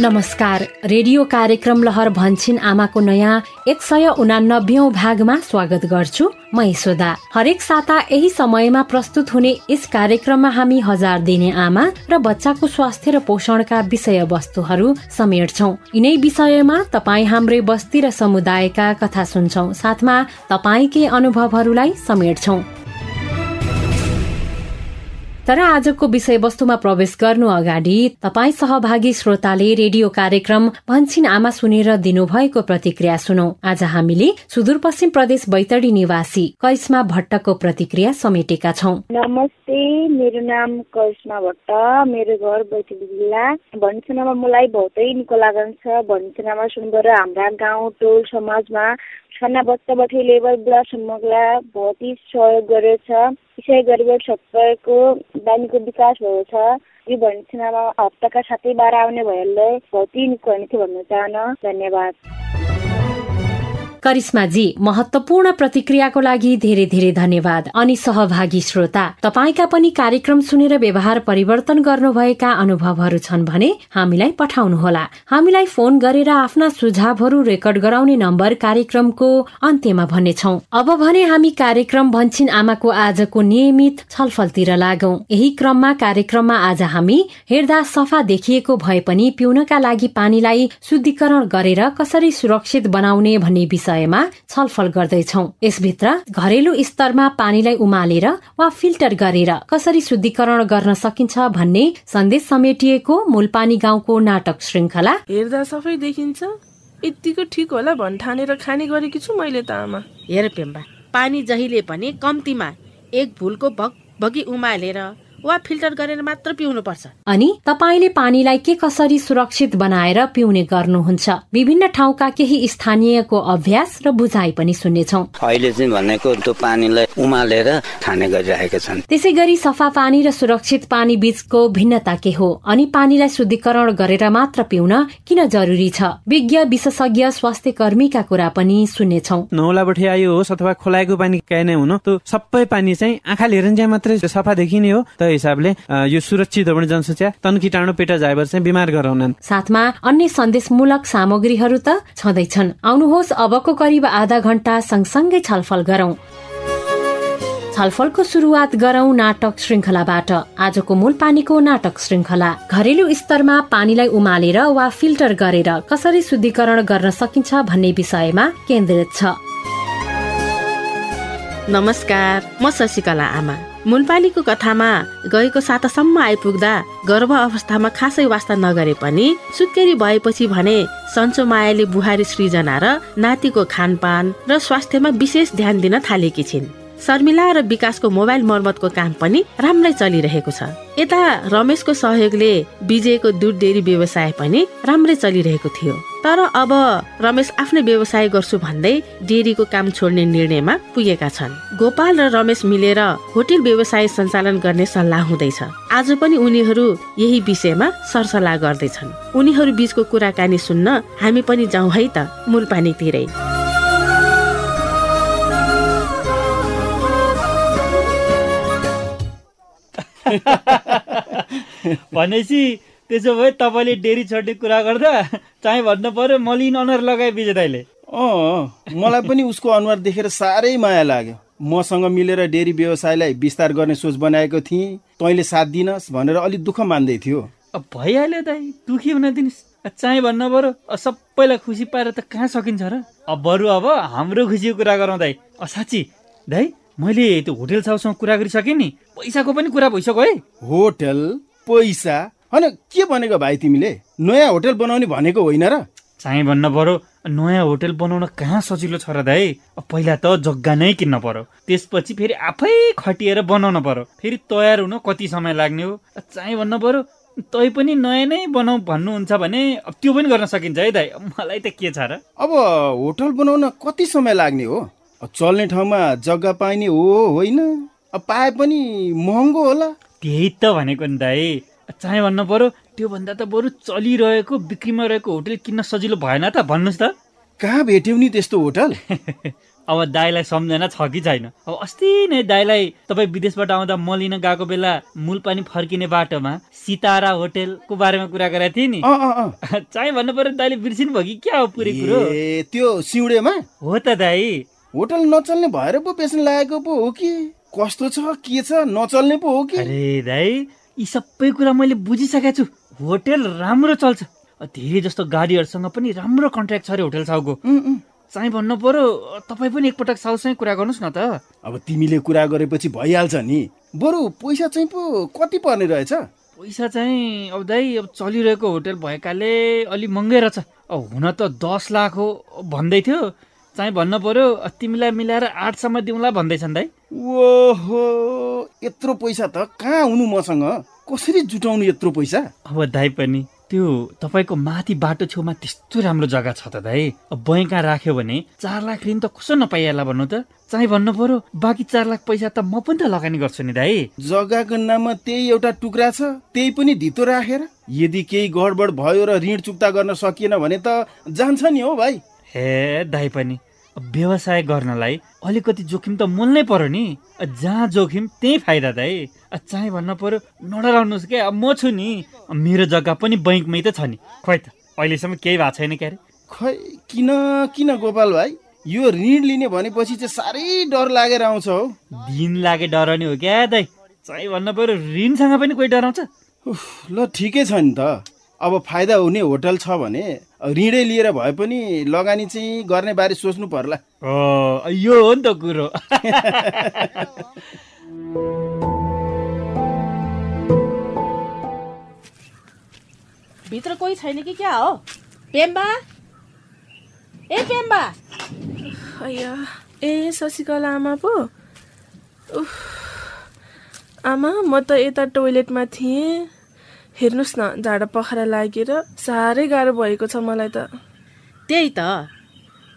नमस्कार। रेडियो कार्यक्रम लहर भन्छिन आमाको नयाँ एक सय उनानब्बेौं भागमा स्वागत गर्छु। म यशोदा। हरेक साता यही समयमा प्रस्तुत हुने यस कार्यक्रममा हामी हजार दिने आमा र बच्चाको स्वास्थ्य र पोषणका विषय वस्तुहरू समेट्छौ यिनै विषयमा तपाईँ हाम्रै बस्ती र समुदायका कथा सुन्छौ। साथमा तपाईँकै अनुभवहरूलाई समेट्छौ तर आजको विषयवस्तुमा प्रवेश गर्नु अगाडि तपाईँ सहभागी श्रोताले रेडियो कार्यक्रम भन्छिन आमा सुनेर दिनुभएको प्रतिक्रिया सुनौ। आज हामीले सुदूरपश्चिम प्रदेश बैतडी निवासी करिश्मा भट्टको प्रतिक्रिया समेटेका छौ। नमस्ते मेरो नाम करिश्मा भट्ट मेरो घर बैतडी जिल्ला। भन्छनामा मलाई बहुतै निको लागन्छ भन्छनामा सुनबाट हाम्रा गाउँ टोल समाजमा साना बच्चाबाट लेबर बहुत ही सहयोग गरेछ। यसै गरेर सबैको बानीको विकास भएको छ। यो भन्छनामा हप्ताका साथै बाह्र आउने बहुत ही निको हुने थियो भन्न चाहन। धन्यवाद। करिश्माजी महत्वपूर्ण प्रतिक्रियाको लागि धेरै धेरै धन्यवाद। अनि सहभागी श्रोता तपाईँका पनि कार्यक्रम सुनेर व्यवहार परिवर्तन गर्नुभएका अनुभवहरू छन् भने हामीलाई पठाउनुहोला। हामीलाई फोन गरेर आफ्ना सुझावहरू रेकर्ड गराउने नम्बर कार्यक्रमको अन्त्यमा भन्नेछौ। अब भने हामी कार्यक्रम भन्छिन आमाको आजको नियमित छलफलतिर लागौ। यही क्रममा कार्यक्रममा आज हामी हेर्दा सफा देखिएको भए पनि पिउनका लागि पानीलाई शुद्धिकरण गरेर कसरी सुरक्षित बनाउने भन्ने विषय विषयमा छलफल गर्दैछौ। यसभित्र घरेलु स्तरमा पानीलाई उमालेर वा फिल्टर गरेर कसरी शुद्धिकरण गर्न सकिन्छ भन्ने सन्देश समेटिएको मूलपानी गाउँको नाटक श्रृङ्खला। हेर्दा सफै देखिन्छ। यतिको ठिक होला भन्ठानेर खाने गरेकी छु मैले त आमा। हेर पेम्बा पानी जहिले पनि कम्तीमा एक भुलको भग भगी उमालेर वा फिल्टर गरेर मात्र पिउनु पर्छ अनि तपाईँले पानीलाई के कसरी सुरक्षित बनाएर पिउने गर्नुहुन्छ? विभिन्न ठाउँका केही स्थानीयको अभ्यास र बुझाइ पनि सुन्नेछौ। अहिले चाहिँ भनेको त्यो पानीलाई उमालेर खाने गरिरहेका छन्। त्यसै गरी सफा पानी र सुरक्षित पानी बीचको भिन्नता के हो? अनि पानीलाई शुद्धिकरण गरेर मात्र पिउन किन जरुरी छ? विज्ञ विशेषज्ञ स्वास्थ्य कर्मीका कुरा पनि सुन्नेछौ। नौलाबाट आयो होस् अथवा खोलाएको पानी काहीँ नै हुनु त्यो सबै पानी चाहिँ आँखा हेरेर मात्रै सफा देखिने हो हिसाबले यो सुरक्षित हो भने जनसङ्ख्या तन किटाणु पेटा जाइबर चाहिँ बिमार गराउनन्। साथमा अन्य सन्देशमूलक सामग्रीहरू त छँदैछन्। आउनुहोस् अबको करिब आधा घण्टा सँगसँगै छलफल गरौं। छलफलको सुरुवात गरौं नाटक श्रृङ्खलाबाट। आजको मूल पानीको नाटक श्रृङ्खला। घरेलु स्तरमा पानीलाई उमालेर वा फिल्टर गरेर कसरी शुद्धिकरण गर्न सकिन्छ भन्ने विषयमा केन्द्रित छ। नमस्कार म शशिकला आमा। मुलपानीको कथामा गएको सातासम्म आइपुग्दा गर्भ अवस्थामा खासै वास्ता नगरे पनि सुत्केरी भएपछि भने सन्चो मायाले बुहारी सृजना र नातिको खानपान र स्वास्थ्यमा विशेष ध्यान दिन थालेकी छिन्। शर्मिला र विकासको मोबाइल मर्मतको काम पनि राम्रै चलिरहेको छ। यता रमेशको सहयोगले विजयको दुध डेरी व्यवसाय पनि राम्रै चलिरहेको थियो। तर अब रमेश आफ्नै व्यवसाय गर्छु भन्दै डेरीको काम छोड्ने निर्णयमा पुगेका छन्। गोपाल र रमेश मिलेर होटेल व्यवसाय सञ्चालन गर्ने सल्लाह हुँदैछ। आज पनि उनीहरू यही विषयमा सरसल्लाह गर्दैछन्। उनीहरू बीचको कुराकानी सुन्न हामी पनि जाउँ है त मूल पानीतिरै भनेपछि त्यसो भए तपाईँले डेरी छोड्ने कुरा गर्दा चाहिँ भन्नु पर्यो मलिन अनुहार लगाए विजेताले अँ मलाई पनि उसको अनुहार देखेर साह्रै माया लाग्यो। मसँग मिलेर डेरी व्यवसायलाई विस्तार गर्ने सोच बनाएको थिएँ। तैँले साथ दिनस् भनेर अलिक दुःख मान्दै थियो। भइहाल्यो दाइ दुखी हुन दिनुहोस्। चाहिँ भन्नु पर्यो सबैलाई खुसी पाएर त कहाँ सकिन्छ र? अब बरु अब हाम्रो खुसीको कुरा गरौँ दाइ साँच्ची दाइ मैले त्यो होटेल साउसँग कुरा गरिसकेँ नि पैसाको पनि कुरा भइसक्यो है। होटेल पैसा होइन के भनेको भाइ तिमीले? नयाँ होटेल बनाउने भनेको होइन र। चाहिँ भन्न पर्यो नयाँ होटेल बनाउन कहाँ सजिलो छ र दाइ? पहिला त जग्गा नै किन्न पर्यो। त्यसपछि फेरि आफै खटिएर बनाउन पर्यो। फेरि तयार हुन कति समय लाग्ने हो? चाहिँ भन्न पर्यो तै पनि नयाँ नै बनाऊ भन्नुहुन्छ भने अब त्यो पनि गर्न सकिन्छ है दाइ। मलाई त के छ र? अब होटल बनाउन कति समय लाग्ने हो? चल्ने ठाउँमा जग्गा पाइने हो होइन? पाए पनि महँगो होला। त्यही त भनेको नि दाइ। चाहे भन्नु पर्यो त्योभन्दा त बरु चलिरहेको बिक्रीमा रहेको होटल किन्न सजिलो भएन त भन्नुहोस् त। कहाँ भेट्यौ नि त्यस्तो होटल? अब दाईलाई सम्झना छ कि छैन। अब अस्ति नै दाईलाई तपाईँ विदेशबाट आउँदा म लिन गएको बेला मूल पानी फर्किने बाटोमा सितारा होटेलको बारेमा कुरा गरेको थिएँ नि। चाहिँ भन्नु पर्यो दाईले बिर्सिनु भयो कि क्या हो पुरै कुरो? त्यो सिउँडेमा? हो त दाई। होटल नचल्ने भएर पो बेच्न लागेको पो हो कि? कस्तो छ के छ नचल्ने पो हो कि? अरे दाई यी सबै कुरा मैले बुझिसकेको छु। होटेल राम्रो चल्छ। धेरै जस्तो गाडीहरूसँग पनि राम्रो कन्ट्र्याक्ट छ अरे होटेल साउको। चाहिँ भन्नु पर्यो तपाईँ पनि एकपटक साउसँग कुरा गर्नुहोस् न त। अब तिमीले कुरा गरेपछि भइहाल्छ नि। बरु पैसा चाहिँ पो कति पर्ने रहेछ? पैसा चाहिँ अब दाइ अब चलिरहेको होटेल भएकाले अलि महँगै रहेछ। अब हुन त दस लाख हो भन्दै थियो। चाहिँ भन्नु पर्यो तिमीलाई मिलाएर आठसम्म दिउँला भन्दैछन् दाइ। ओहो! यत्रो पैसा त कहाँ हुनु मसँग? कसरी जुटाउनु यत्रो पैसा? अब दाइ पनि त्यो तपाईँको माथि बाटो छेउमा त्यस्तो राम्रो जग्गा छ त दाइ अब बैङ्कमा राख्यो भने चार लाख ऋण त कसो नपाइहाल्ला भन्नु त? चाहिँ भन्नु पर्यो बाँकी चार लाख पैसा त म पनि त लगानी गर्छु नि दाइ जग्गाको नाममा त्यही एउटा टुक्रा छ त्यही पनि धितो राखेर। यदि केही गडबड भयो र ऋण चुक्ता गर्न सकिएन भने त जान्छ नि हो भाइ। हे दाइ पनि व्यवसाय गर्नलाई अलिकति जोखिम त मोल्नै पर्यो नि। जहाँ जोखिम त्यही फाइदा दाइ चाहिँ भन्न पर्यो नडराउनुहोस् क्या अब म छु नि। मेरो जग्गा पनि बैङ्कमै त छ नि। खोइ त अहिलेसम्म केही भएको छैन क्यारे? खै किन किन गोपाल भाइ? यो ऋण लिने भनेपछि चाहिँ साह्रै डर लागेर आउँछ हो। दिन लागे डराउने हो क्या दाइ चाहिँ भन्न पर्यो ऋणसँग पनि कोही डराउँछ। ल ठिकै छ नि त। अब फाइदा हुने होटल छ भने ऋणै लिएर भए पनि लगानी चाहिँ गर्ने बारे सोच्नु पर्ला। ओ यो हो नि त कुरो। भित्र कोही छैन कि क्या हो? पेम्बा? ए पेम्बा! ए शशिकला आमा पो। उफ आमा म त यता टोइलेटमा थिएँ। हेर्नुहोस् न झाडा पखाला लागेर साह्रै गाह्रो भएको छ मलाई त। त्यही त।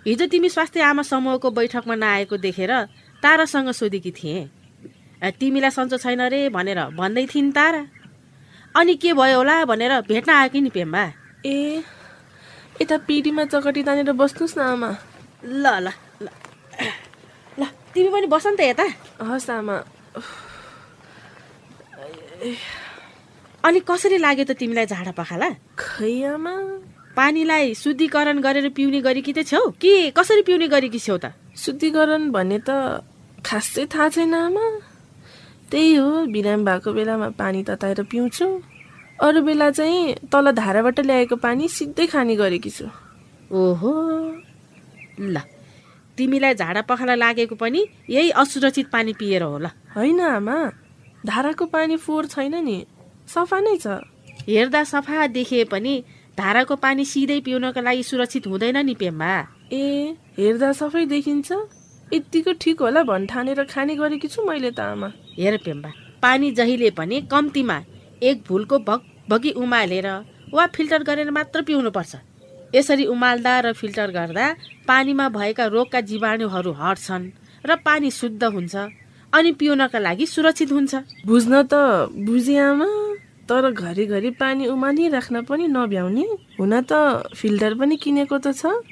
हिजो तिमी स्वास्थ्य आमा समूहको बैठकमा नआएको देखेर तारासँग सोधेकी थिएँ। तिमीलाई सन्चो छैन रे भनेर भन्दै थिइन् तारा। अनि के भयो होला भनेर भेट्न आयो कि नि पेम्बा। ए यता पिँढीमा चकटी तानेर बस्नुहोस् न आमा। ल ल ल। ल तिमी पनि बस नि त यता। हस् आमा। अनि कसरी लाग्यो त तिमीलाई झाडा पखाला? खै आमा पानीलाई शुद्धिकरण गरेर पिउने गरेकी त छेउ। कि? कसरी पिउने गरेकी छेउ त? शुद्धिकरण भन्ने त खासै थाहा छैन आमा। त्यही हो बिराम भएको बेलामा पानी तताएर पिउँछु। अरू बेला चाहिँ तल धाराबाट ल्याएको पानी सिधै खाने गरेकी छु। ओहो। ल तिमीलाई झाडा पखाला लागेको पनि यही असुरक्षित पानी पिएर हो ल। होइन आमा धाराको पानी फोहोर छैन नि। सफा नै छ। हेर्दा सफा देखिए पनि धाराको पानी सिधै पिउनको लागि सुरक्षित हुँदैन नि पेम्बा। ए हेर्दा सफै देखिन्छ। यत्तिको ठिक होला भन्ठानेर खाने गरेकी छु मैले त आमा। हेर पेम्बा पानी जहिले पनि कम्तीमा एक भुलको भग भगी उमालेर वा फिल्टर गरेर मात्र पिउनुपर्छ। यसरी उमाल्दा र फिल्टर गर्दा पानीमा भएका रोगका जीवाणुहरू हट्छन् र पानी शुद्ध हुन्छ। अनि पिउनका लागि सुरक्षित हुन्छ। बुझ्न त बुझेँ आमा तर घरिघरि पानी उमालिराख्न पनि नभ्याउने? हुन त फिल्टर पनि किनेको त छ।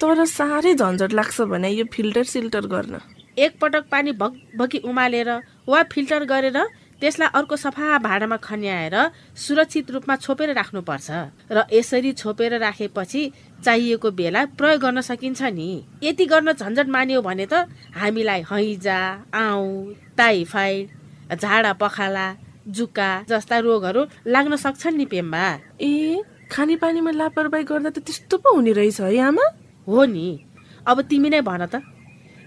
तर साह्रै झन्झट लाग्छ भने यो फिल्टर सिल्टर गर्न। एकपटक पानी भगभगी उमालेर वा फिल्टर गरेर त्यसलाई अर्को सफा भाँडामा खन्याएर सुरक्षित रूपमा छोपेर राख्नुपर्छ र यसरी छोपेर राखेपछि चाहिएको बेला प्रयोग गर्न सकिन्छ नि। यति गर्न झन्झट मान्यो भने त हामीलाई हैजा आउँ टाइफाइड झाडा पखाला जुका जस्ता रोगहरू लाग्न सक्छन् नि पेम्बा। ए खानेपानीमा लापरवाही गर्दा त त्यस्तो पो हुने रहेछ है आमा? हो नि। अब तिमी नै भन त।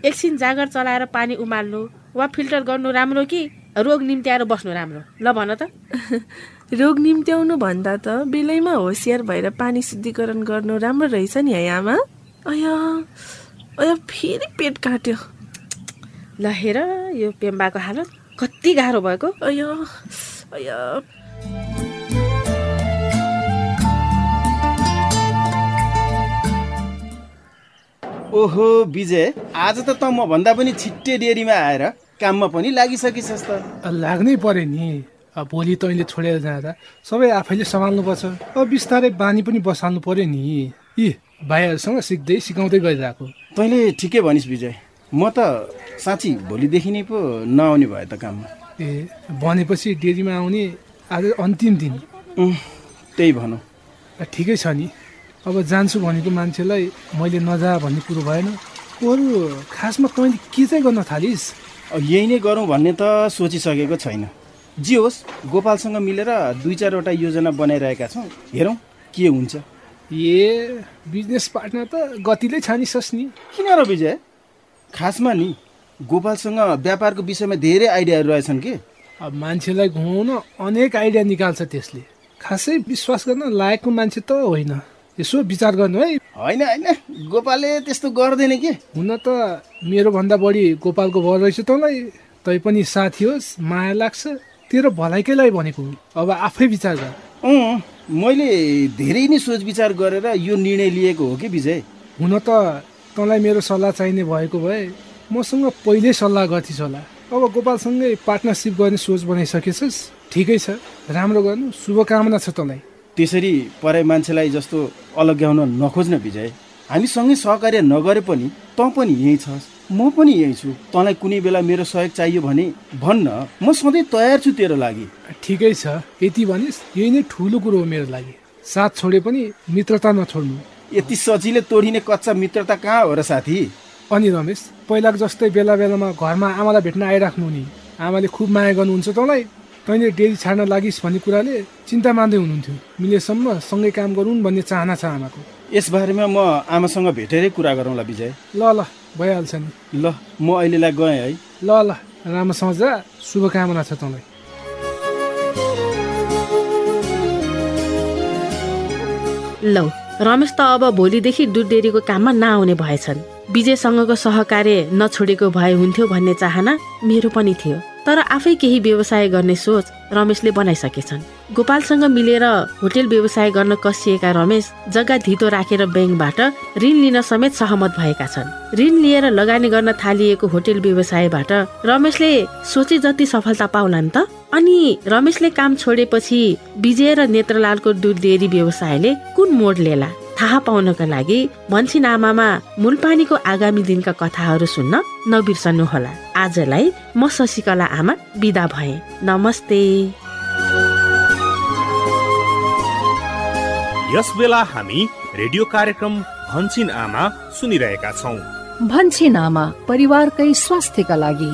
एकछिन जाँगर चलाएर पानी उमाल्नु वा फिल्टर गर्नु राम्रो कि? रोग निम्त्याएर बस्नु राम्रो। ल भन त। रोग निम्त्याउनु भन्दा त बेलैमा होसियार भएर पानी शुद्धिकरण गर्नु राम्रो रहेछ नि है आमा। अय अय फेरि पेट काट्यो। ल हेर यो पेम्बाको हालत कति गाह्रो भएको। अय अय ओहो विजय आज त त म भन्दा पनि छिट्टै डेरीमा आएर काममा पनि लागिसकिसस् त लाग्नै पर्यो नि। अब भोलि तैँले छोडेर जाँदा। सबै आफैले सम्हाल्नुपर्छ। अब बिस्तारै बानी पनि बसाल्नु पर्यो नि। यी भाइहरूसँग सिक्दै सिकाउँदै गइरहेको तैँले ठिकै भनिस् विजय। म त साँच्ची भोलिदेखि नै पो नआउने भयो त काममा। ए भनेपछि डेरीमा आउने आज अन्तिम दिन। त्यही भनौँ। ठिकै छ नि। अब जान्छु भनेको मान्छेलाई मैले नजा भन्ने कुरो भएन। अरू खासमा तैँले के चाहिँ गर्न थालिस्? यही नै गरौँ भन्ने त सोचिसकेको छैन। जे होस् गोपालसँग मिलेर दुई चारवटा योजना बनाइरहेका छौँ। हेरौँ के हुन्छ। ए बिजनेस पार्टनर त गतिले छानिसस् नि। किन र विजय? खासमा नि। गोपालसँग व्यापारको विषयमा धेरै आइडियाहरू रहेछन् कि? अब मान्छेलाई घुमाउन अनेक आइडिया निकाल्छ त्यसले। खासै विश्वास गर्न लायकको मान्छे त होइन। यसो विचार गर्नु है। होइन होइन। गोपालले त्यस्तो गर्दैन के? हुन त मेरो भन्दा बढी गोपालको भर रहेछ तँलाई। तै पनि साथी होस् माया लाग्छ। तेरो भलाइकै लागि भनेको हुँ। अब आफै विचार गर। अँ मैले धेरै नै सोच विचार गरेर यो निर्णय लिएको हो कि विजय? हुन त तँलाई मेरो सल्लाह चाहिने भएको भए मसँग पहिल्यै सल्लाह गर्थेछ होला। अब गोपालसँगै पार्टनरसिप गर्ने सोच बनाइसकेछस्। ठिकै छ राम्रो गर्नु। शुभकामना छ तँलाई। त्यसरी पराई मान्छेलाई जस्तो अलग्याउन नखोज्न विजय हामीसँगै सहकार्य नगरे पनि तँ पनि यहीँ छस् म पनि यहीँ छु तँलाई कुनै बेला मेरो सहयोग चाहियो भने भन्न म सधैँ तयार छु तेरो लागि। ठिकै छ यति भनिस् यही नै ठुलो कुरो हो मेरो लागि। साथ छोडे पनि मित्रता नछोड्नु। यति सजिलै तोडिने कच्चा मित्रता कहाँ हो र साथी? अनि रमेश पहिलाको जस्तै बेला बेलामा घरमा आमालाई भेट्न आइराख्नु नि। आमाले खुब माया गर्नुहुन्छ तँलाई। तैँले डेरी छाड्न लागिस् भन्ने कुराले चिन्ता मान्दै हुनुहुन्थ्यो। मिलेसम्म सँगै काम गरौँ भन्ने चाहना छ आमाको। यसबारेमा म आमासँग भेटेरै कुरा गरौँला विजय। ल ल भइहाल्छ नि। ल म अहिलेलाई गएँ है। ल ल राम्रोसँग जा शुभकामना छ तँलाई। लौ रमेश त अब भोलिदेखि दुध डेरीको काममा नआउने भएछन्। विजयसँगको सहकार्य नछोडेको भए हुन्थ्यो भन्ने चाहना मेरो पनि थियो। तर आफै केही व्यवसाय गर्ने सोच रमेशले बनाइसकेछन्। गोपालसँग मिलेर होटेल व्यवसाय गर्न कसिएका रमेश जग्गा धितो राखेर ब्याङ्कबाट ऋण लिन समेत सहमत भएका छन्। ऋण लिएर लगानी गर्न थालिएको होटेल व्यवसायबाट रमेशले सोचे जति सफलता पाउलान् त। अनि रमेशले काम छोडेपछि विजय र नेत्रलालको दुध डेरी व्यवसायले कुन मोड लिएला थाहा पाउनका लागि भन्छिन आमामा मूलपानीको आगामी दिनका कथाहरू सुन्न नबिर्सनुहोला आजलाई म शशिकला आमा बिदा भए। नमस्ते। यस बेला हामी रेडियो कार्यक्रम भन्छिन आमा सुनिरहेका छौँ। भन्छिन आमा परिवारकै स्वास्थ्यका लागि।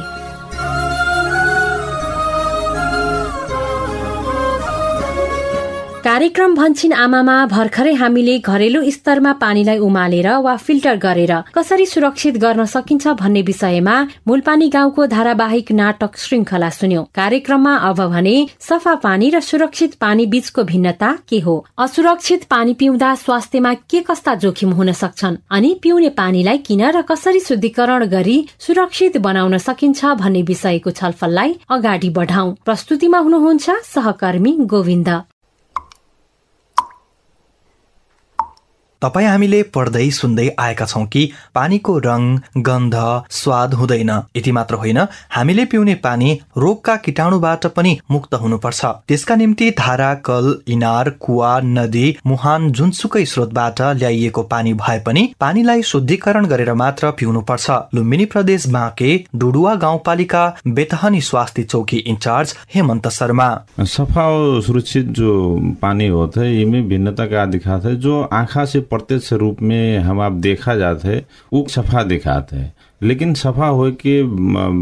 कार्यक्रम भन्छिन आमामा भर्खरै हामीले घरेलु स्तरमा पानीलाई उमालेर वा फिल्टर गरेर कसरी सुरक्षित गर्न सकिन्छ भन्ने विषयमा मूलपानी गाउँको धारावाहिक नाटक श्रृंखला सुन्यौं। कार्यक्रममा अब भने सफा पानी र सुरक्षित पानी बीचको भिन्नता के हो? असुरक्षित पानी पिउँदा स्वास्थ्यमा के कस्ता जोखिम हुन सक्छन्? अनि पिउने पानीलाई किन र कसरी शुद्धिकरण गरी सुरक्षित बनाउन सकिन्छ भन्ने विषयको छलफललाई अगाडि बढाउ। प्रस्तुतिमा हुनुहुन्छ सहकर्मी गोविन्द। तपाईँ हामीले पढ्दै सुन्दै आएका छौँ कि पानीको रङ गन्ध स्वाद हुँदैन। यति मात्र होइन हामीले पिउने पानी रोगका कीटाणुबाट पनि मुक्त हुनुपर्छ। त्यसका निम्ति धारा कल इनार कुवा नदी मुहान जुनसुकै स्रोतबाट ल्याइएको पानी भए पनि पानीलाई शुद्धिकरण गरेर मात्र पिउनुपर्छ। लुम्बिनी प्रदेश बाँके डुडुवा गाउँपालिका बेतहनी स्वास्थ्य चौकी इन्चार्ज हेमन्त शर्मा। सफा सुरक्षित जो पानी होते हैं इनमें भिन्नता हैं जो आँखा प्रत्यक्ष रूप में हम आप देखा जाते है वो सफ़ा दिखाते हैं। लेकिन सफ़ा हो के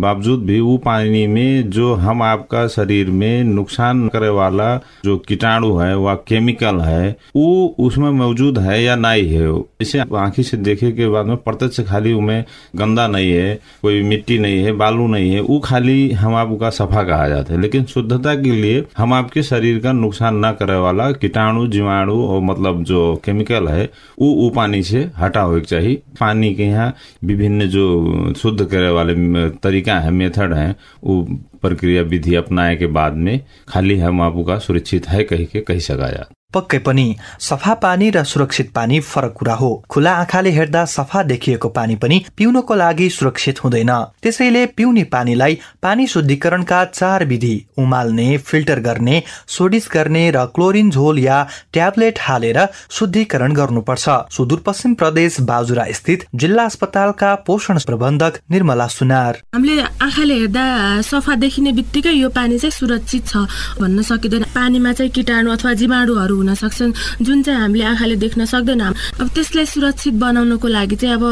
बावजूद भी वो पानी में जो हम आपका शरीर में नुकसान करे वाला जो कीटाणु है, व केमिकल है, वो उसमें मौजूद है या नहीं है? इसे आंखी से देखे के बाद में प्रत्यक्ष खाली उनमें गंदा नहीं है, कोई मिट्टी नहीं है, बालू नहीं है, वो खाली हम आपका सफ़ा कहा जाता है। लेकिन शुद्धता के लिए हम आपके शरीर का नुकसान न करे वाला कीटाणु, जीवाणु और मतलब जो केमिकल है, वो वो पानी से हटा हो चाहिए। पानी के यहाँ विभिन्न जो शुद्ध करे वाले तरीका है, मेथड है, वो प्रक्रिया विधि अपनाए के बाद में खाली हम आपका सुरक्षित है, कही के, कही सका जा पक्कै पनि सफा पानी र सुरक्षित पानी फरक कुरा हो। खुला आँखाले हेर्दा सफा देखिएको पानी पनि पिउनको लागि सुरक्षित हुँदैन। त्यसैले पिउने पानीलाई पानी शुद्धिकरणका चार विधि उमाल्ने फिल्टर गर्ने सोडिस गर्ने र क्लोरिन झोल या ट्याब्लेट हालेर शुद्धिकरण गर्नुपर्छ। सुदूरपश्चिम प्रदेश बाजुरा स्थित जिल्ला अस्पतालका पोषण प्रबन्धक निर्मला सुनार। हामीले आँखाले हेर्दा सफा देखिने बित्तिकै यो पानी चाहिँ सुरक्षित छ। भन्न सकिँदैन। पानीमा चाहिँ किटाणु अथवा जीवाणुहरू हुन सक्छन्। जुन चाहिँ हामीले आँखाले देख्न सक्दैन। अब त्यसलाई सुरक्षित बनाउनको लागि चाहिँ अब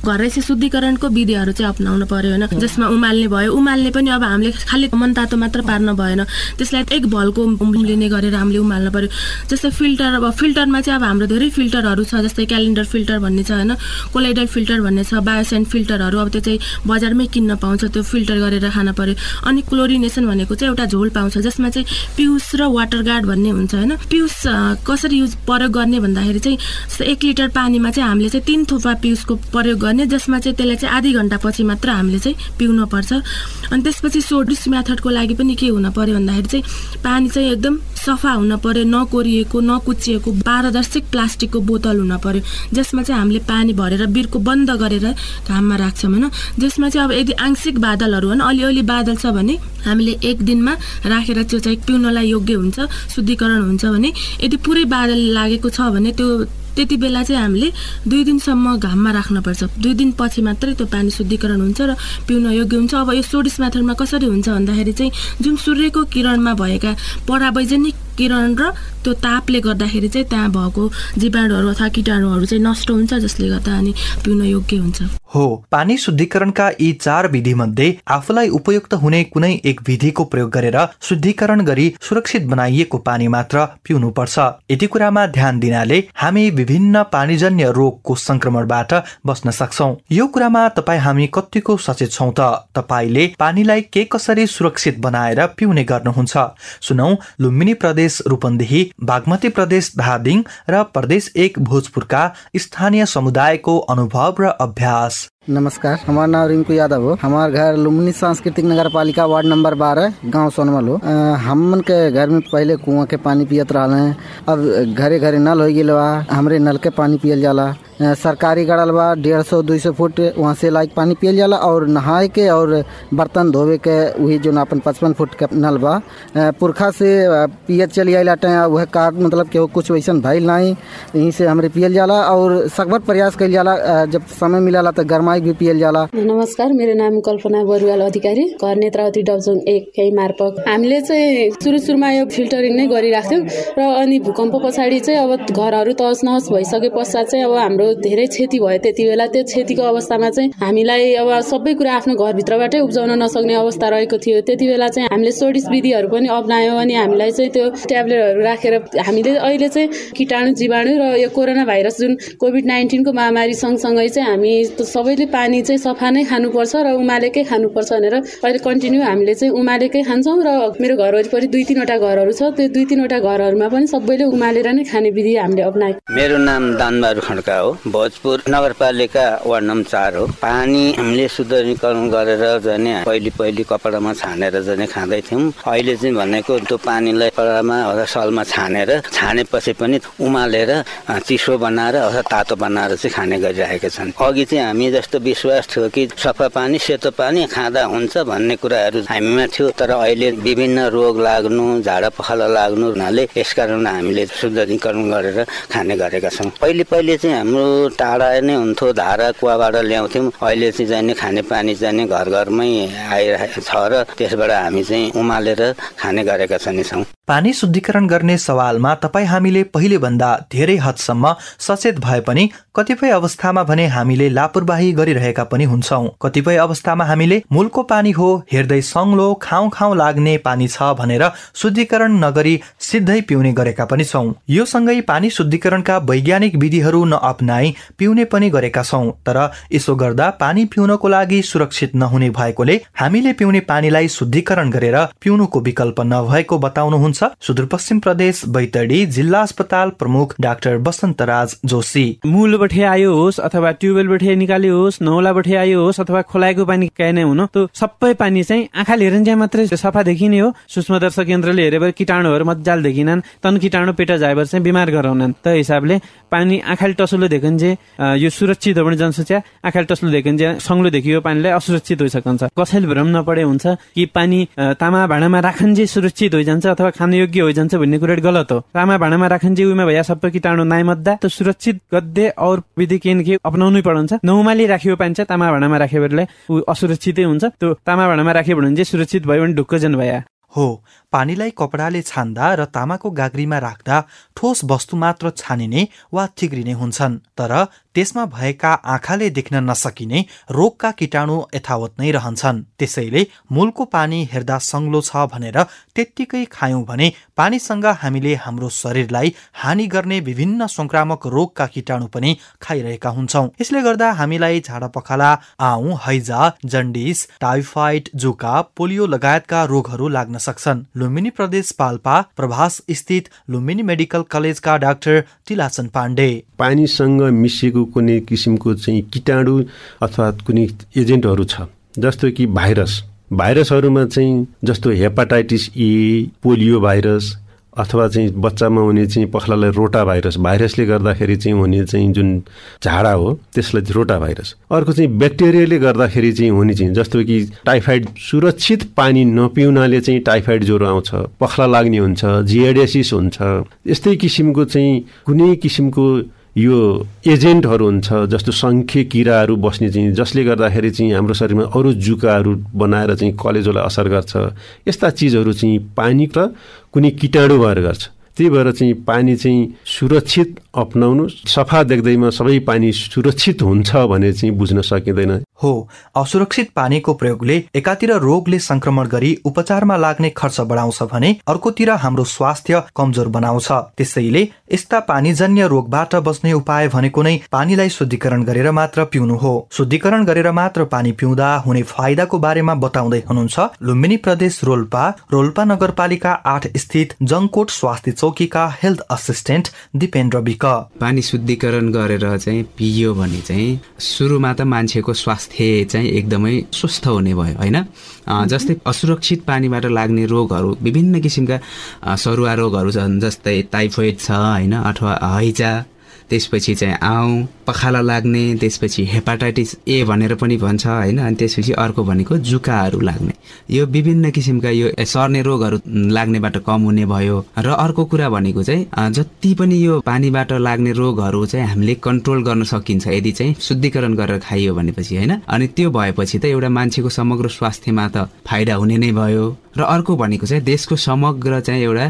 घरैसी शुद्धिकरणको विधिहरू चाहिँ अप्नाउनु पर्यो होइन। जसमा उमाल्ने भयो। उमाल्ने पनि अब हामीले खालि मन तातो मात्र पार्न भएन। त्यसलाई एक भलको लिने गरेर हामीले उमाल्नु पर्यो। जस्तै फिल्टर अब फिल्टरमा चाहिँ अब हाम्रो धेरै फिल्टरहरू छ। जस्तै क्यालेन्डर फिल्टर भन्ने छ होइन। कोलाइडल फिल्टर भन्ने छ। बायोसेन्ट फिल्टरहरू अब त्यो चाहिँ बजारमै किन्न पाउँछ। त्यो फिल्टर गरेर खान पर्यो। अनि क्लोरिनेसन भनेको चाहिँ एउटा झोल पाउँछ। जसमा चाहिँ पिउस र वाटर गार्ड भन्ने हुन्छ होइन। पिउस कसरी युज प्रयोग गर्ने भन्दाखेरि चाहिँ एक लिटर पानीमा चाहिँ हामीले चाहिँ तिन थोपा पिउसको प्रयोग गर्ने जसमा चाहिँ त्यसलाई चाहिँ आधी घन्टापछि मात्र हामीले चाहिँ पिउनु पर्छ अनि त्यसपछि सोडिस मेथडको लागि पनि के हुन पर्यो भन्दाखेरि चाहिँ पानी चाहिँ एकदम सफा हुन पर्यो नकोरिएको नकुचिएको पारदर्शक प्लास्टिकको बोतल हुन पर्यो जसमा चाहिँ हामीले पानी भरेर बिर्को बन्द गरेर घाममा राख्छौँ होइन? जसमा चाहिँ अब यदि आंशिक बादलहरू होइन अलिअलि बादल छ भने हामीले एक दिनमा राखेर त्यो चाहिँ पिउनलाई योग्य हुन्छ शुद्धिकरण हुन्छ भने यदि पुरै बादल लागेको छ भने त्यो त्यति बेला चाहिँ हामीले दुई दिनसम्म घाममा राख्नुपर्छ। दुई दिनपछि मात्रै त्यो पानी शुद्धिकरण हुन्छ र पिउन योग्य हुन्छ। अब यो सोडिस मेथडमा कसरी हुन्छ भन्दाखेरि चाहिँ जुन सूर्यको किरणमा भएका परावैजनिक किरण र त्यो तापले गर्दाखेरि चाहिँ त्यहाँ भएको जीवाणुहरू अथवा किटाणुहरू चाहिँ नष्ट हुन्छ जसले गर्दा अनि पिउन योग्य हुन्छ। हो पानी शुद्धिकरणका यी चार विधि मध्ये आफूलाई उपयुक्त हुने कुनै एक विधिको प्रयोग गरेर शुद्धिकरण गरी सुरक्षित बनाइएको पानी मात्र पिउनु पर्छ यति कुरामा ध्यान दिनाले हामी विभिन्न पानीजन्य रोगको संक्रमणबाट बस्न सक्छौ। यो कुरामा तपाईँ हामी कतिको सचेत छौ त? तपाईँले पानीलाई के कसरी सुरक्षित बनाएर पिउने गर्नुहुन्छ? सुनौ लुम्बिनी प्रदेश रूपन्देही बागमती प्रदेश धादिङ र प्रदेश एक भोजपुरका स्थानीय समुदायको अनुभव र अभ्यास। नमस्कार, हमारा नाम रिंकू यादव हो। हमारा घर लुम्बिनी सांस्कृतिक नगर पालिका वार्ड नंबर बारह, गाँव सोनमल हो। हम के घर में पहले कुआँ के पानी पियत रहा है। अब घरे घरे नल हो गए हमरे नल के पानी पियल जाला। सरकारी गड़ल बा, डेढ़ सौ दो सौ फुट वहाँ से लाइक पानी पियल जाला और नहाए के और बर्तन धोवे के वही जो अपन पचपन फुट के नल बा। पुरखा से पियत चली आयल वह कार मतलब के कुछ वैसा भइल नहीं। यहीं से हमारे पियल जाला और सकभर प्रयास कल जाला। जब समय मिला तो पियल जाला। नमस्कार मेरो नाम कल्पना बरुवाल अधिकारी घर नेत्रावती डबजोङ एक मार्फत। हामीले चाहिँ सुरु सुरुमा यो फिल्टरिङ नै गरिराख्थ्यौँ र अनि भूकम्प पछाडि चाहिँ अब घरहरू तहस नहस भइसके पश्चात चाहिँ अब हाम्रो धेरै क्षति भयो। त्यति बेला त्यो क्षतिको अवस्थामा चाहिँ हामीलाई अब सबै कुरा आफ्नो घरभित्रबाटै उब्जाउन नसक्ने अवस्था रहेको थियो। त्यति बेला चाहिँ हामीले सोडिस विधिहरू पनि अप्नायौँ अनि हामीलाई चाहिँ त्यो ट्याब्लेटहरू राखेर हामीले अहिले चाहिँ किटाणु जीवाणु र यो कोरोना भाइरस जुन कोभिड नाइन्टिनको महामारी सँगसँगै चाहिँ हामी सबैले पानी चाहिँ सफा नै खानुपर्छ र उमालेकै खानुपर्छ भनेर अहिले कन्टिन्यू हामीले चाहिँ उमालेकै खान्छौँ र मेरो घर वरिपरि दुई तिनवटा घरहरू छ। त्यो दुई तिनवटा घरहरूमा पनि सबैले उमालेर नै खाने विधि हामीले अप्नाएको मेरो नाम दानबहादुर खड्का हो। भोजपुर नगरपालिका वार्ड नम्बर चार हो। पानी हामीले शुद्धीकरण गरेर जाने पहिले पहिले कपडामा छानेर जाने खाँदै थियौँ अहिले चाहिँ भनेको त्यो पानीलाई कपडामा अथवा सलमा छानेर छानेपछि पनि उमालेर चिसो बनाएर अथवा तातो बनाएर चाहिँ खाने गरिरहेका छन्। अघि चाहिँ हामी जस्तो विश्वास थियो कि सफा पानी सेतो पानी खाँदा हुन्छ भन्ने कुराहरू हामीमा थियो। तर अहिले विभिन्न रोग लाग्नु झाडा पखाला लाग्नु हुनाले यसकारण हामीले शुद्धीकरण गरेर खाने गरेका छौँ। पहिले पहिले चाहिँ हाम्रो टाढा नै हुन्थ्यो धारा कुवाबाट ल्याउँथ्यौँ। अहिले चाहिँ जाने खाने पानी चाहिँ घर घरमै आइरहेको छ र त्यसबाट हामी चाहिँ उमालेर खाने गरेका छौँ। पानी शुद्धिकरण गर्ने सवालमा तपाईँ हामीले पहिले भन्दा धेरै हदसम्म सचेत भए पनि कतिपय अवस्थामा भने हामीले लापरवाही गरिरहेका पनि हुन्छौ। कतिपय अवस्थामा हामीले मूलको पानी हो हेर्दै सङ्लो खाउ खाउ लाग्ने पानी छ भनेर शुद्धिकरण नगरी सिधै पिउने गरेका पनि छौ। यो सँगै पानी शुद्धिकरणका वैज्ञानिक विधिहरू नअपनाई पिउने पनि गरेका छौँ तर यसो गर्दा पानी पिउनको लागि सुरक्षित नहुने भएकोले हामीले पिउने पानीलाई शुद्धिकरण गरेर पिउनुको विकल्प नभएको बताउनुहुन्छ। हुनुहुन्छ सुदूरपश्चिम प्रदेश बैतडी जिल्ला अस्पताल प्रमुख डाक्टर बसन्तराज जोशी। मूलबाटै आयो होस् अथवा ट्युबवेलबाटै निकाल्यो होस् नौलाबाटै आयो होस् अथवा खोलाएको पानी काहीँ हुन त्यो सबै पानी चाहिँ आँखाले हेरन्ज्या मात्रै सफा देखिने हो। सूक्ष्मदर्शक यन्त्रले हेरेर किटाणुहरू मजाले देखिनन् तन किटाणु पेटा जाएबर चाहिँ बिमार गराउनन्। त हिसाबले पानी आँखाले टसुलो देखन्जे यो सुरक्षित हो भने जनसुच्या आँखाले टसुलो देखन्जे सङ्लो देखियो पानीलाई असुरक्षित भइसकन्छ कसैले भ्रम नपरे हुन्छ कि पानी तामा भाँडामा राखन्जे सुरक्षित जान्छ अथवा खानयोग्य जान्छ भन्ने कुरा गलत हो। तामा भाँडामा राखन्जे उमा भइया सबै किटाणु नाइमद्दा त सुरक्षित गद्दे और विधि केन के अपनाउनै पर्छ नौमाली राखियो चाहिँ तामा भाँडामा राख्यो भने असुरक्षितै हुन्छ। त्यो तामा भाँडामा राख्यो भने चाहिँ सुरक्षित भयो भने ढुक्क जन भया। हो। पानीलाई कपडाले छान्दा र तामाको गाग्रीमा राख्दा ठोस वस्तु मात्र छानिने वा थिग्रिने हुन्छन् तर त्यसमा भएका आँखाले देख्न नसकिने रोगका किटाणु यथावत नै रहन्छन्। त्यसैले मूलको पानी हेर्दा सङ्लो छ भनेर त्यत्तिकै खायौँ भने पानीसँग हामीले हाम्रो शरीरलाई हानि गर्ने विभिन्न संक्रामक रोगका किटाणु पनि खाइरहेका हुन्छौँ। यसले गर्दा हामीलाई झाडा पखाला आउ हैजा जन्डिस टाइफाइड जुका पोलियो लगायतका रोगहरू लाग्न सक्छन्। लुम्बिनी प्रदेश पाल्पा प्रभास स्थित लुम्बिनी मेडिकल कलेजका डाक्टर तिलाचन पाण्डे। पानीसँग मिसिएको कुनै किसिमको चाहिँ किटाणु अथवा कुनै एजेन्टहरू छ जस्तो कि भाइरस। भाइरसहरूमा चाहिँ जस्तो हेपाटाइटिस ए पोलियो भाइरस अथवा चाहिँ बच्चामा हुने चाहिँ पखलालाई रोटा भाइरस भाइरसले गर्दाखेरि चाहिँ हुने चाहिँ जुन झाडा हो त्यसलाई रोटा भाइरस। अर्को चाहिँ ब्याक्टेरियाले गर्दाखेरि चाहिँ हुने चाहिँ जस्तो कि टाइफाइड सुरक्षित पानी नपिउनाले चाहिँ टाइफाइड ज्वरो आउँछ पखला लाग्ने हुन्छ जिएडिएसिस हुन्छ यस्तै किसिमको चाहिँ कुनै किसिमको यो एजेन्टहरू हुन्छ जस्तो सङ्ख्य किराहरू बस्ने चाहिँ जसले गर्दाखेरि चाहिँ हाम्रो शरीरमा अरू जुकाहरू बनाएर चाहिँ कलेजोलाई असर गर्छ। यस्ता चिजहरू चाहिँ पानी र कुनै किटाणु भएर गर्छ। त्यही भएर चाहिँ पानी चाहिँ सुरक्षित अप्नाउनु सफा देख्दैमा सबै पानी सुरक्षित हुन्छ भने चाहिँ बुझ्न सकिँदैन। हो असुरक्षित पानीको प्रयोगले एकातिर रोगले संक्रमण गरी उपचारमा लाग्ने खर्च बढाउँछ भने अर्कोतिर हाम्रो स्वास्थ्य कमजोर बनाउँछ। त्यसैले यस्ता पानीजन्य रोगबाट बच्ने उपाय भनेको नै पानीलाई शुद्धिकरण गरेर मात्र पिउनु हो। शुद्धिकरण गरेर मात्र पानी पिउँदा हुने फाइदाको बारेमा बताउँदै हुनुहुन्छ लुम्बिनी प्रदेश रोल्पा रोल्पा नगरपालिका आठ स्थित जङकोट स्वास्थ्य चौकीका हेल्थ असिस्टेन्ट दिपेन्द्र विक। पानी शुद्धिकरण गरेर चाहिँ पियो भने चाहिँ सुरुमा त मान्छेको स्वास्थ्य चाहिँ एकदमै स्वस्थ हुने भयो होइन? जस्तै असुरक्षित पानीबाट लाग्ने रोगहरू विभिन्न किसिमका सरुवा रोगहरू छन् जस्तै टाइफोइड छ होइन? अथवा हैजा त्यसपछि चाहिँ आउँ पखाला लाग्ने त्यसपछि हेपाटाइटिस ए भनेर पनि भन्छ होइन? अनि त्यसपछि अर्को भनेको जुकाहरू लाग्ने। यो विभिन्न किसिमका यो सर्ने रोगहरू लाग्नेबाट कम हुने भयो। र अर्को कुरा भनेको चाहिँ जति पनि यो पानीबाट लाग्ने रोगहरू चाहिँ हामीले कन्ट्रोल गर्न सकिन्छ यदि चाहिँ शुद्धिकरण गरेर खाइयो भनेपछि होइन? अनि त्यो भएपछि त एउटा मान्छेको समग्र स्वास्थ्यमा त फाइदा हुने नै भयो। र अर्को भनेको चाहिँ देशको समग्र चाहिँ एउटा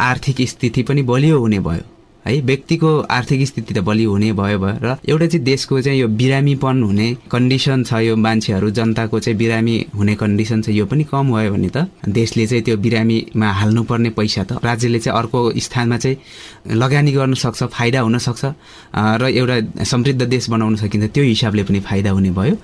आर्थिक स्थिति पनि बलियो हुने भयो। है व्यक्तिको आर्थिक स्थिति त बलियो हुने भयो भयो र एउटा चाहिँ देशको चाहिँ यो बिरामीपन हुने कन्डिसन छ यो मान्छेहरू जनताको चाहिँ बिरामी हुने कन्डिसन छ यो पनि कम भयो भने त देशले चाहिँ त्यो बिरामीमा हाल्नुपर्ने पैसा त राज्यले चाहिँ अर्को स्थानमा चाहिँ लगानी गर्न सक्छ फाइदा हुन सक्छ र एउटा समृद्ध देश बनाउन सकिन्छ त्यो हिसाबले पनि फाइदा हुने भयो।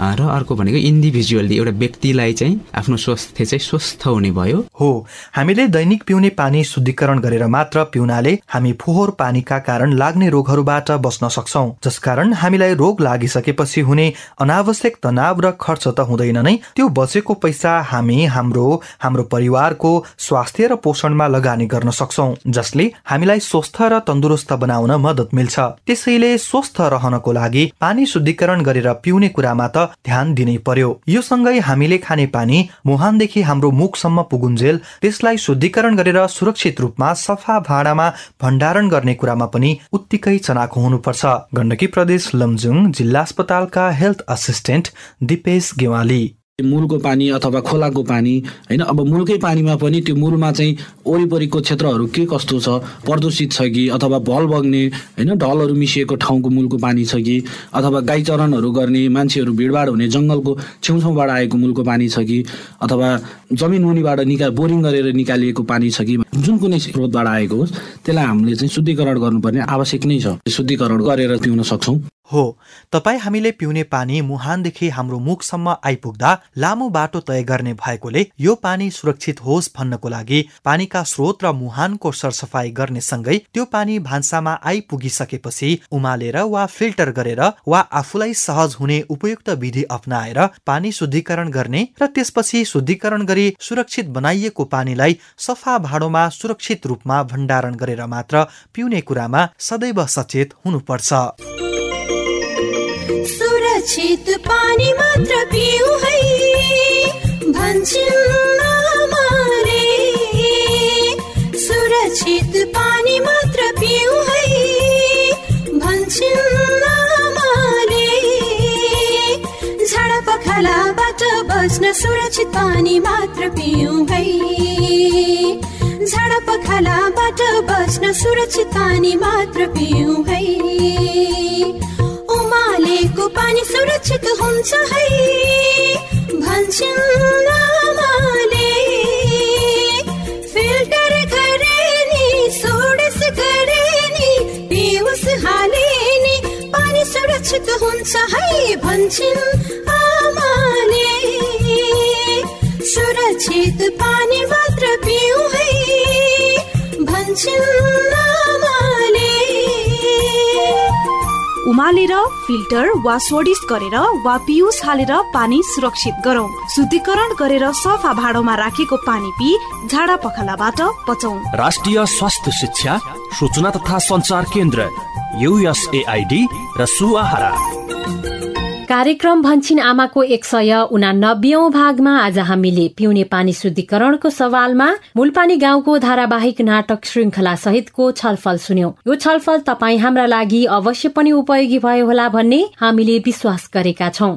र अर्को भनेको इन्डिभिजुअली एउटा व्यक्तिलाई चाहिँ आफ्नो स्वास्थ्य चाहिँ स्वस्थ हुने भयो। हो हामीले दैनिक पिउने पानी शुद्धिकरण गरेर मात्र पिउनाले हामी फोहोर पानीका कारण लाग्ने रोगहरूबाट बस्न सक्छौ जसकारण हामीलाई रोग लागिसकेपछि हुने अनावश्यक तनाव र खर्च त हुँदैन नै। त्यो बचेको पैसा हामी हाम्रो हाम्रो परिवारको स्वास्थ्य र पोषणमा लगानी गर्न सक्छौ जसले हामीलाई स्वस्थ र तन्दुरुस्त बनाउन मद्दत मिल्छ। त्यसैले स्वस्थ रहनको लागि पानी शुद्धिकरण गरेर पिउने कुरामा त ध्यान दिनै पर्यो। यो सँगै हामीले खाने पानी मुहानदेखि हाम्रो मुखसम्म पुगुन्जेल त्यसलाई शुद्धिकरण गरेर सुरक्षित रूपमा सफा भाँडामा भण्डारण गर्ने कुरामा पनि उत्तिकै चनाखो हुनुपर्छ। गण्डकी प्रदेश लमजुङ जिल्ला अस्पतालका हेल्थ असिस्टेन्ट दिपेश गेवाली। मूलको पानी अथवा खोलाको पानी होइन? अब मूलकै पानीमा पनि त्यो मूलमा चाहिँ वरिपरिको क्षेत्रहरू के कस्तो छ? प्रदूषित छ कि? अथवा भल बग्ने होइन? ढलहरू मिसिएको ठाउँको मूलको पानी छ कि? अथवा गाई चरणहरू गर्ने मान्छेहरू भिडभाड हुने जङ्गलको छेउछाउबाट आएको मूलको पानी छ कि? अथवा जमिन मुनिबाट निका बोरिङ गरेर निकालिएको पानी छ कि? जुन कुनै स्रोतबाट आएको होस् त्यसलाई हामीले चाहिँ शुद्धिकरण गर्नुपर्ने आवश्यक नै छ। शुद्धिकरण गरेर पिउन सक्छौँ। हो। तपाईँ हामीले पिउने पानी मुहानदेखि हाम्रो मुखसम्म आइपुग्दा लामो बाटो तय गर्ने भएकोले यो पानी सुरक्षित होस् भन्नको लागि पानीका स्रोत र मुहानको सरसफाई गर्ने सँगै त्यो पानी भान्सामा आइपुगिसकेपछि उमालेर वा फिल्टर गरेर वा आफूलाई सहज हुने उपयुक्त विधि अप्नाएर पानी शुद्धिकरण गर्ने र त्यसपछि शुद्धिकरण गरी सुरक्षित बनाइएको पानीलाई सफा भाँडोमा सुरक्षित रूपमा भण्डारण गरेर मात्र पिउने कुरामा सदैव सचेत हुनुपर्छ। सुरक्षित पानी मात्र पिउ है। भन्छन् सुरक्षित पानी मात्र पिउ है। भन्छन् आमाले। बस्न सुरक्षित पानी मात्र पिउ है। झाडा पखालाबाट बस्न सुरक्षित पानी मात्र पिउ है। पानी सुरक्षित हुन्छ है। भन्छन् आमाले फिल्टर गरे नि सोडस गरे नि पिउस हाले नि पानी सुरक्षित हुन्छ है भन्छन् आमाले। सुरक्षित पानी मात्र पिउ है भन्छन् उमालेर फिल्टर वा सोडिस गरेर वा पियुस हालेर पानी सुरक्षित गरौँ। शुद्धिकरण गरेर सफा भाँडोमा राखेको पानी पी झाडा पखालाबाट बचौँ राष्ट्रिय स्वास्थ्य शिक्षा सूचना तथा संचार केन्द्र युएसएआईडी र सुआहारा। कार्यक्रम भन्छिन आमाको एक सय उनानब्बेऔं भागमा आज हामीले पिउने पानी शुद्धिकरणको सवालमा मूलपानी गाउँको धारावाहिक नाटक श्रृंखला सहितको छलफल सुन्यौं। यो छलफल तपाईँ हाम्रा लागि अवश्य पनि उपयोगी भयो होला भन्ने हामीले विश्वास गरेका छौं।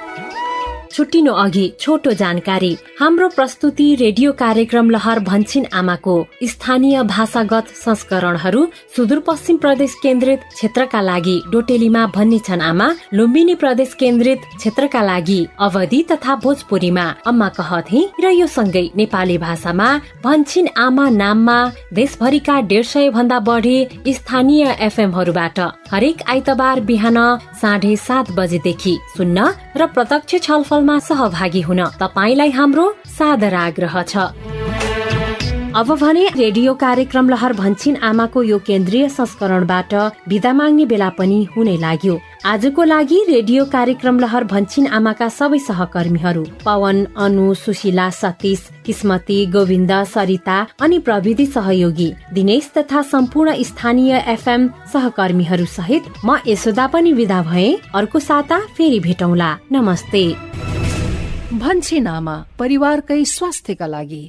छुट्टिनु अघि छोटो जानकारी। हाम्रो प्रस्तुति रेडियो कार्यक्रम लहर भन्छिन आमाको। स्थानीय भाषागत संस्करणहरू सुदूरपश्चिम प्रदेश केन्द्रित क्षेत्रका लागि डोटेलीमा भन्ने छन् आमा। लुम्बिनी प्रदेश केन्द्रित क्षेत्रका लागि अवधि तथा भोजपुरीमा। अम्मा कहथे र यो सँगै नेपाली भाषामा भन्छिन आमा नाममा देशभरिका डेढ सय भन्दा बढी स्थानीय एफएमहरूबाट हरेक आइतबार बिहान साढे सात बजेदेखि सुन्न र प्रत्यक्ष छलफलमा सहभागी हुन तपाईँलाई हाम्रो सादर आग्रह छ। अब भने रेडियो कार्यक्रम लहर भन्छिन आमाको यो केन्द्रीय संस्करणबाट विदा माग्ने बेला पनि हुने लाग्यो। आजको लागि रेडियो कार्यक्रम लहर भन्छिन आमाका सबै सहकर्मीहरू पवन अनु सुशीला सतीश किस्मती गोविन्द सरिता अनि प्रविधि सहयोगी दिनेश तथा सम्पूर्ण स्थानीय एफएम सहकर्मीहरू सहित म यशोदा पनि विदा भए अर्को साता फेरि भेटौँला। नमस्ते। भन्छिन आमा परिवारकै स्वास्थ्यका लागि।